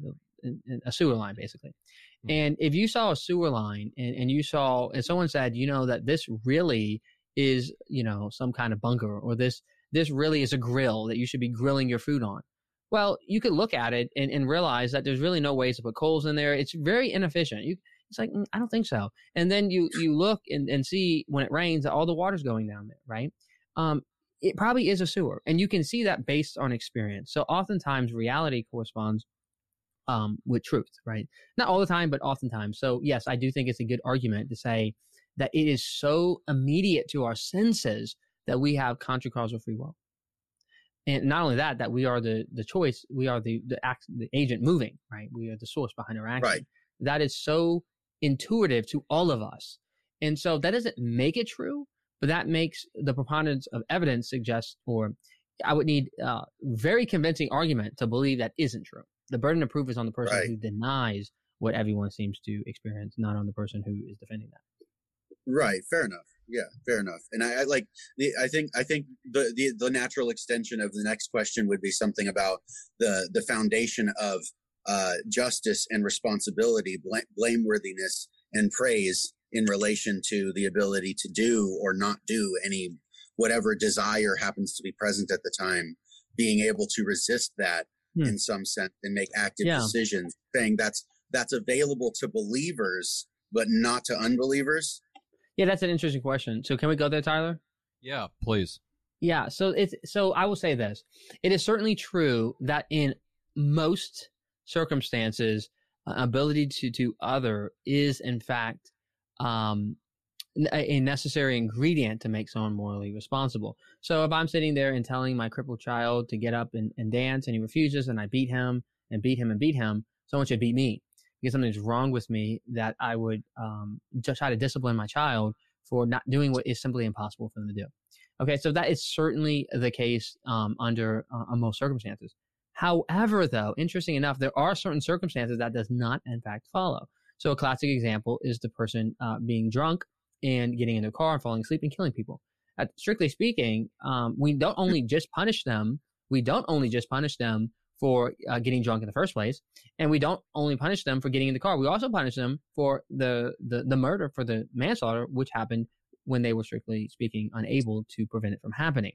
A sewer line, basically. Mm-hmm. And if you saw a sewer line and, and you saw, and someone said, you know, that this really is, you know, some kind of bunker or this, this really is a grill that you should be grilling your food on. Well, you could look at it and, and realize that there's really no ways to put coals in there. It's very inefficient. You, it's like, mm, I don't think so. And then you, you look and, and see when it rains, all the water's going down there, right? Um, it probably is a sewer. And you can see that based on experience. So oftentimes reality corresponds um, with truth, right? Not all the time, but oftentimes. So yes, I do think it's a good argument to say that it is so immediate to our senses that we have contra causal free will. And not only that, that we are the, the choice, we are the, the act, the agent moving, right? We are the source behind our action. Right. That is so intuitive to all of us. And so that doesn't make it true, but that makes the preponderance of evidence suggest, or I would need a very convincing argument to believe that isn't true. The burden of proof is on the person Right. who denies what everyone seems to experience, not on the person who is defending that. Right. Fair enough. Yeah. Fair enough. And I, I like the. I think. I think the, the the natural extension of the next question would be something about the the foundation of uh, justice and responsibility, bl- blameworthiness and praise in relation to the ability to do or not do any whatever desire happens to be present at the time, being able to resist that Hmm. in some sense and make active Yeah. decisions. Saying that's that's available to believers, but not to unbelievers. Yeah, that's an interesting question. So can we go there, Tyler? Yeah, please. Yeah, so it's so I will say this. It is certainly true that in most circumstances, uh, ability to to other is in fact um, a necessary ingredient to make someone morally responsible. So if I'm sitting there and telling my crippled child to get up and, and dance and he refuses and I beat him and beat him and beat him, someone should beat me because something's wrong with me that I would um, just try to discipline my child for not doing what is simply impossible for them to do. Okay, so that is certainly the case um, under uh, most circumstances. However, though, interesting enough, there are certain circumstances that does not, in fact, follow. So a classic example is the person uh, being drunk and getting in their car and falling asleep and killing people. Uh, strictly speaking, um, we don't only just punish them. We don't only just punish them for uh, getting drunk in the first place, and we don't only punish them for getting in the car. We also punish them for the the, the murder, for the manslaughter, which happened when they were strictly speaking unable to prevent it from happening.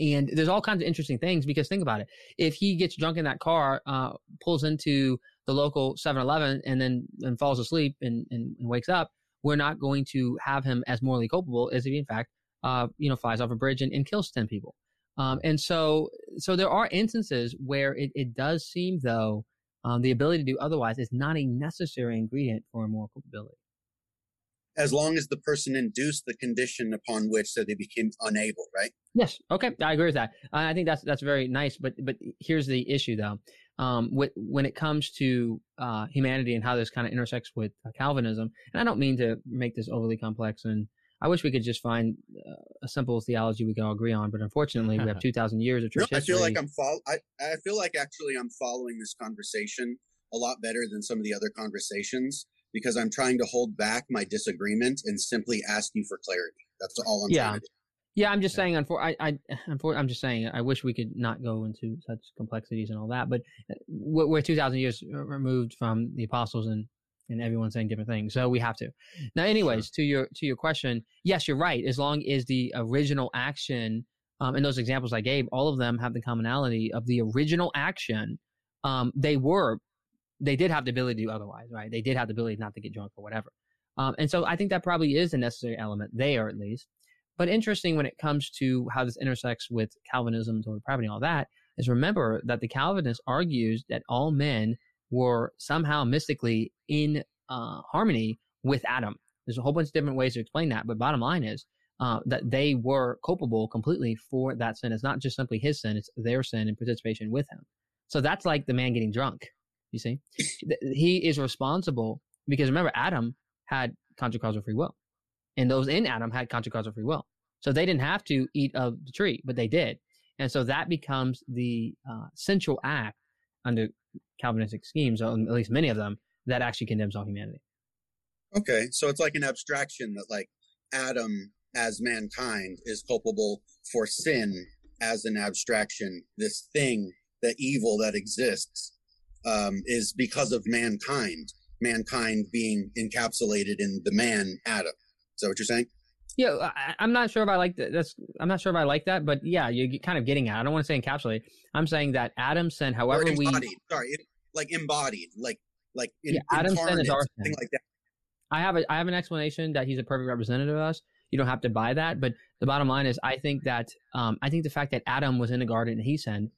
And there's all kinds of interesting things because think about it. If he gets drunk in that car, uh, pulls into the local 7-Eleven and then and falls asleep and, and, and wakes up, we're not going to have him as morally culpable as if he in fact, uh, you know, flies off a bridge and, and kills 10 people. Um, and so, so there are instances where it, it does seem though, um, the ability to do otherwise is not a necessary ingredient for moral culpability. as long as the person induced the condition upon which that they became unable, right? Yes. Okay. I agree with that. I think that's that's very nice. But but here's the issue though. Um, with, when it comes to uh, humanity and how this kind of intersects with uh, Calvinism, and I don't mean to make this overly complex, and I wish we could just find uh, a simple theology we can all agree on. But unfortunately, we have two thousand years of No, church I feel like I'm fol- I, I feel like actually I'm following this conversation a lot better than some of the other conversations because I'm trying to hold back my disagreement and simply ask you for clarity. That's all I'm Yeah. trying to do. Yeah, I'm just saying. Unfor- I, I, unfor- I'm just saying. I wish we could not go into such complexities and all that. But uh, we're, we're 2,000 years removed from the apostles and and everyone saying different things, so we have to. Now, anyways, to your to your question, yes, you're right. As long as the original action, um, and those examples I gave, all of them have the commonality of the original action. Um, they were, they did have the ability to do otherwise, right? They did have the ability not to get drunk or whatever. Um, and so I think that probably is a necessary element there, at least. But interesting when it comes to how this intersects with Calvinism, total depravity, and all that, is remember that the Calvinist argues that all men were somehow mystically in uh, harmony with Adam. There's a whole bunch of different ways to explain that, but bottom line is uh, that they were culpable completely for that sin. It's not just simply his sin; it's their sin and participation with him. So that's like the man getting drunk. You see, he is responsible because remember Adam had contra causal free will and those in Adam had contra causal free will. So they didn't have to eat of the tree, but they did. And so that becomes the uh, central act under Calvinistic schemes, at least many of them, that actually condemns all humanity. Okay, so it's like an abstraction that like Adam as mankind is culpable for sin as an abstraction. This thing, the evil that exists, um, is because of mankind. Mankind being encapsulated in the man Adam. Is that what you're saying? Yeah, I, I'm not sure if I like that. That's I'm not sure if I like that, but yeah, you're kind of getting at. it. I don't want to say encapsulate. I'm saying that Adam's sin, however we. Sorry, it- like embodied, like like in, Yeah, Adam's sin is our something sin. like that. I have a I have an explanation that he's a perfect representative of us. you don't have to buy that. But the bottom line is, I think that um, I think the fact that Adam was in the garden and he sinned,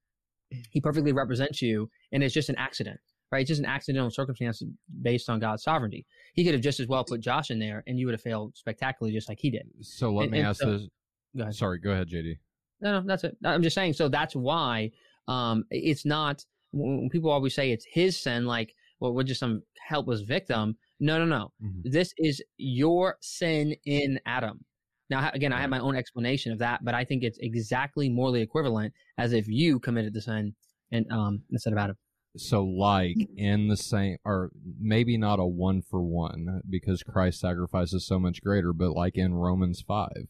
he perfectly represents you, and it's just an accident, right? It's just an accidental circumstance based on God's sovereignty. He could have just as well put Josh in there, and you would have failed spectacularly, just like he did. So let And- me and ask so- this. Go ahead. Sorry, go ahead, JD. No, no, that's it. I'm just saying. So that's why um, it's not. When people always say it's his sin, like, well, we're just some helpless victim. No, no, no. Mhm. This is your sin in Adam. Now, again, I have my own explanation of that, but I think it's exactly morally equivalent as if you committed the sin and um, instead of Adam. So, like in the same, or maybe not a one for one, because Christ's sacrifice is so much greater, but like in Romans 5,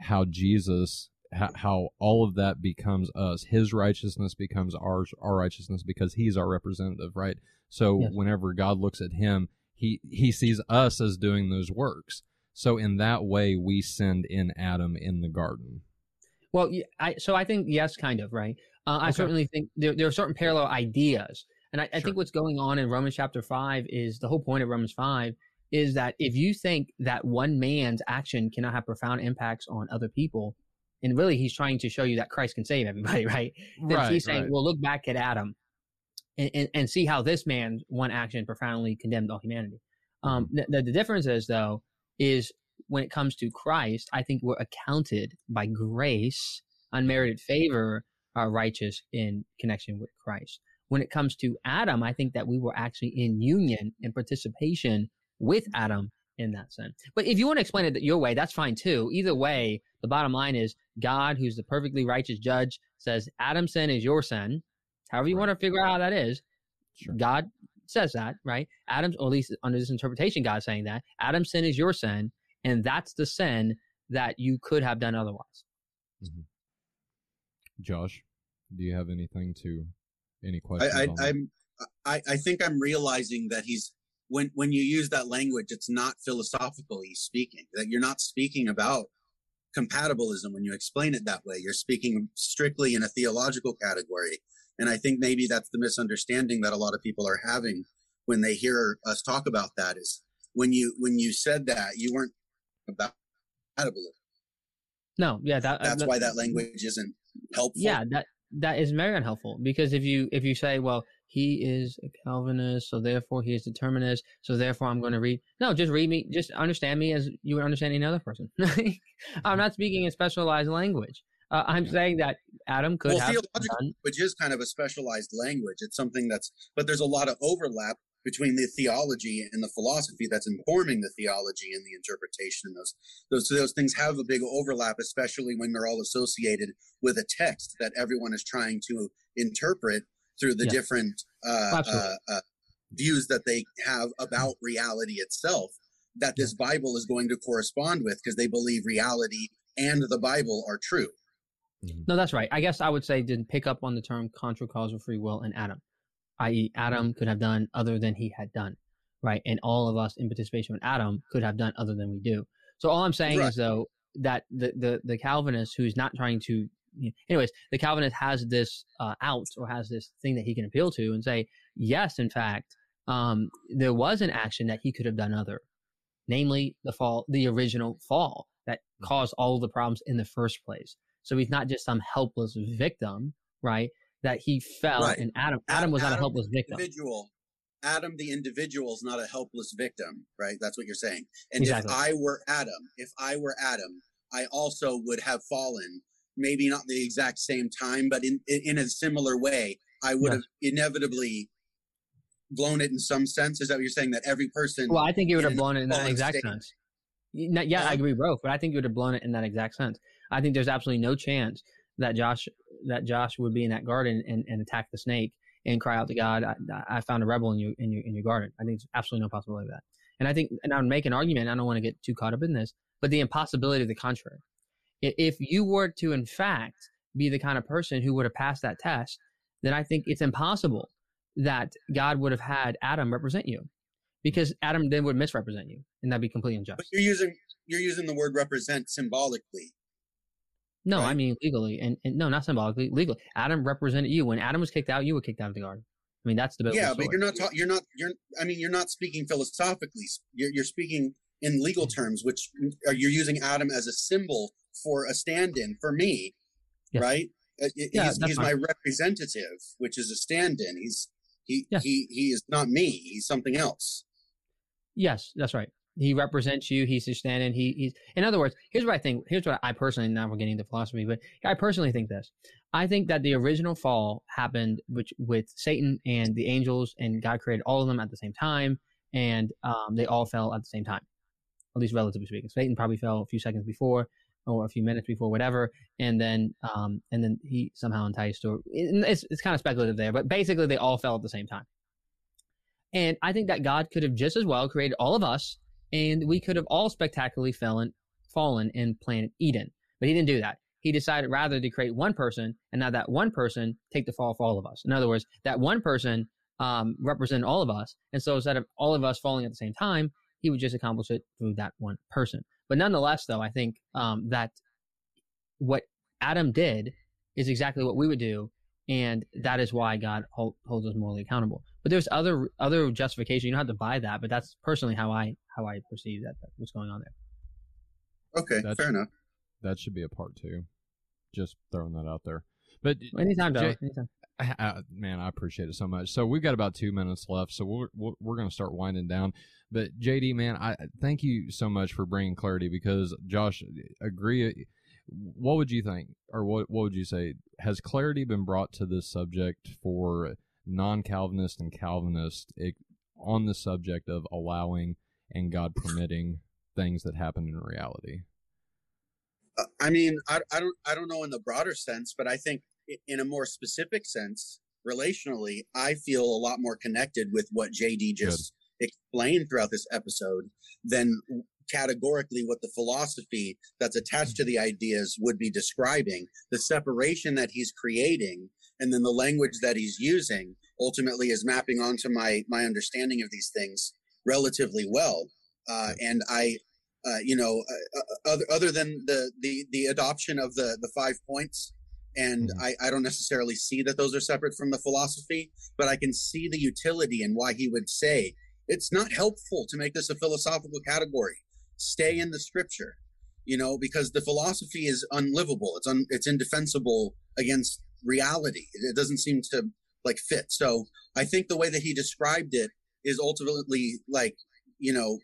how Jesus, how, how all of that becomes us. His righteousness becomes ours, our righteousness, because he's our representative, right? So, Yes. whenever God looks at him, he, he sees us as doing those works. So, in that way, we sinned in Adam in the garden. Well, I so I think yes, kind of right. Uh, I Okay. certainly think there, there are certain parallel ideas, and I, I Sure. think what's going on in Romans chapter five is the whole point of Romans five is that if you think that one man's action cannot have profound impacts on other people, and really he's trying to show you that Christ can save everybody, right? Then he's saying, well, look back at Adam and, and, and see how this man's one action profoundly condemned all humanity. Um, the, the, the difference is, though, is when it comes to Christ, I think we're accounted by grace, unmerited favor, are righteous in connection with Christ. When it comes to Adam, I think that we were actually in union and participation with Adam in that sense. But if you want to explain it your way, that's fine too. Either way, the bottom line is God, who's the perfectly righteous judge, says Adam's sin is your sin. However you Right. want to figure out how that is, Sure. God says that, right? Adam's, or at least under this interpretation, God's saying that Adam's sin is your sin, and that's the sin that you could have done otherwise. Mm-hmm. Josh, do you have anything to, any I, questions? I, on that? I'm, I, I think I'm realizing that he's when when you use that language, it's not philosophically speaking. That you're not speaking about compatibilism when you explain it that way. You're speaking strictly in a theological category, and I think maybe that's the misunderstanding that a lot of people are having when they hear us talk about that. Is when you when you said that you weren't about compatibilism. No, yeah, that, That's why that language isn't helpful. Yeah, that that is very unhelpful because if you if you say, well, he is a Calvinist, so therefore he is determinist, so therefore I'm going to read. No, just read me, just understand me as you would understand any other person. I'm not speaking in specialized language. Uh, I'm saying that Adam could Well, have theological done. language is kind of a specialized language. It's something that's, but there's a lot of overlap between the theology and the philosophy that's informing the theology and the interpretation. Those, those, those things have a big overlap, especially when they're all associated with a text that everyone is trying to interpret through the Yeah. different uh, uh, uh, views that they have about reality itself. That this Bible is going to correspond with because they believe reality and the Bible are true. No, that's right. I guess I would say didn't pick up on the term contra causal free will in Adam, i.e., Adam could have done other than he had done, right? And all of us in participation with Adam could have done other than we do. So all I'm saying Right. is though that the the the Calvinist who's not trying to, anyways, the Calvinist has this uh, out or has this thing that he can appeal to and say, yes, in fact, um, there was an action that he could have done other, namely the fall, the original fall that caused all the problems in the first place. So he's not just some helpless victim, right? That he fell Right. and Adam Adam was not a helpless victim. individual adam the individual is not a helpless victim right that's what you're saying and Exactly. if i were adam if i were adam i also would have fallen maybe not the exact same time but in in, in a similar way i would Yes. have inevitably blown it in some sense is that what you're saying that every person Well, I think you would have blown it in that exact state. sense. Y- no, Yeah, I agree, both, but I think you would have blown it in that exact sense. I think there's absolutely no chance that Josh that Josh would be in that garden and, and attack the snake and cry out to mm-hmm. God, I, I found a rebel in your in your in your garden. I think there's absolutely no possibility of that. And I think, and I would make an argument. I don't want to get too caught up in this, but the impossibility of the contrary. If you were to, in fact, be the kind of person who would have passed that test, then I think it's impossible that God would have had Adam represent you, because Adam then would misrepresent you, and that'd be completely unjust. but you're using you're using the word represent symbolically No, I mean legally, and, and no, not symbolically, legally. Adam represented you. When Adam was kicked out, you were kicked out of the garden. I mean, that's the biblical yeah but you're not ta- you're not you're i mean you're not speaking philosophically you're, you're speaking in legal terms, which are, you're using Adam as a symbol for a stand-in for me, yes. right? Uh, yeah, he's, he's my representative, which is a stand-in. He's he yes. he he is not me. He's something else. Yes, that's right. He represents you. He's your stand-in. He, he's in other words. Here's what I think. Here's what I personally. Now we're getting into philosophy, but I personally think this. I think that the original fall happened, which with Satan and the angels, and God created all of them at the same time, and um, they all fell at the same time, at least relatively speaking. Satan probably fell a few seconds before, or a few minutes before, whatever, and then um, and then he somehow enticed, or it's it's kind of speculative there, but basically they all fell at the same time. And I think that God could have just as well created all of us, and we could have all spectacularly fallen fallen in planet Eden, but He didn't do that he decided rather to create one person and now that one person take the fall for all of us. In other words, that one person um, represent all of us. And so instead of all of us falling at the same time, he would just accomplish it through that one person. But nonetheless, though, I think um, that what Adam did is exactly what we would do, and that is why God hold, holds us morally accountable. But there's other other justification. You don't have to buy that, but that's personally how I how I perceive that, that what's going on there. Okay, that's, fair enough that should be a part two. Just throwing that out there. But anytime, Jay, anytime. I, I, man, I appreciate it so much. So we've got about two minutes left, so we're we're, we're going to start winding down. But JD, man, I thank you so much for bringing clarity because Josh, agree. What would you think, or what what would you say? Has clarity been brought to this subject for non-Calvinist and Calvinist it, on the subject of allowing and God permitting things that happen in reality? Uh, I mean, I, I don't, I don't know in the broader sense, but I think in a more specific sense, relationally, I feel a lot more connected with what JD just Good. explained throughout this episode than categorically what the philosophy that's attached to the mm-hmm. ideas would be describing. The separation that he's creating and then the language that he's using ultimately is mapping onto my my understanding of these things relatively well. Uh, and I uh, you know, uh, uh, other other than the the the adoption of the the five points, and mm-hmm. I I don't necessarily see that those are separate from the philosophy, but I can see the utility and why he would say it's not helpful to make this a philosophical category. Stay in the scripture, you know, because the philosophy is unlivable. It's un, it's indefensible against reality. It, it doesn't seem to like fit. So I think the way that he described it is ultimately like you know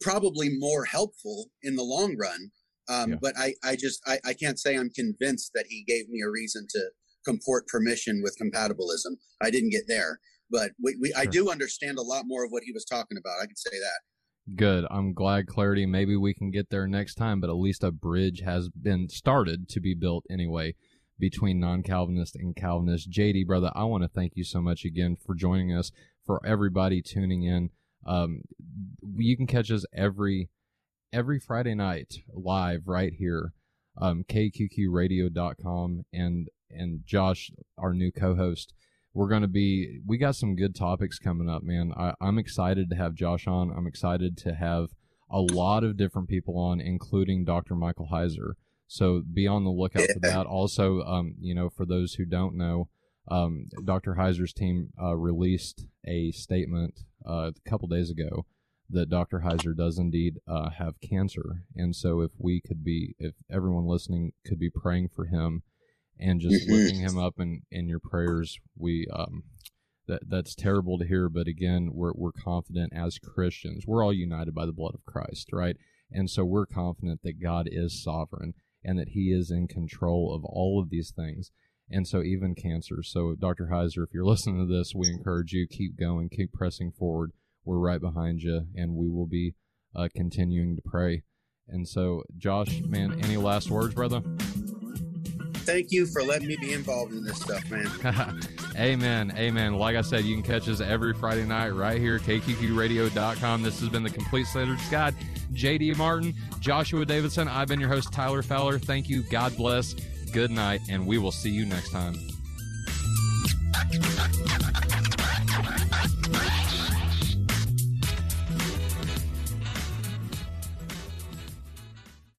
probably more helpful in the long run. Um, yeah. But I, I just, I, I can't say I'm convinced that he gave me a reason to comport permission with compatibilism. I didn't get there, but we, we sure. I do understand a lot more of what he was talking about. I can say that. Good. I'm glad clarity. Maybe we can get there next time, but at least a bridge has been started to be built anyway between non Calvinist and Calvinist. JD, brother, I want to thank you so much again for joining us, for everybody tuning in. Um, you can catch us every every Friday night live right here, um, kqqradio.com and and Josh, our new co-host. We're going to be, we got some good topics coming up, man. I, I'm excited to have Josh on. I'm excited to have a lot of different people on, including Dr. Michael Heiser. So be on the lookout for that. Also, um, you know, for those who don't know, um, Dr. Heiser's team uh, released a statement uh, a couple days ago that Dr. Heiser does indeed uh, have cancer, and so if we could be, if everyone listening could be praying for him and just mm-hmm. lifting him up in in your prayers, we um, that that's terrible to hear, but again, we're we're confident as Christians, we're all united by the blood of Christ, right? And so we're confident that God is sovereign and that He is in control of all of these things and so even cancer. So, Dr. Heiser, if you're listening to this, we encourage you keep going, keep pressing forward. We're right behind you, and we will be uh, continuing to pray. And so, Josh, man, any last words, brother? Thank you for letting me be involved in this stuff, man. amen. Amen. Like I said, you can catch us every Friday night right here, kqqradio.com. This has been the Complete Standards Guide. JD Martin, Joshua Davidson. I've been your host, Tyler Fowler. Thank you. God bless good night, and we will see you next time.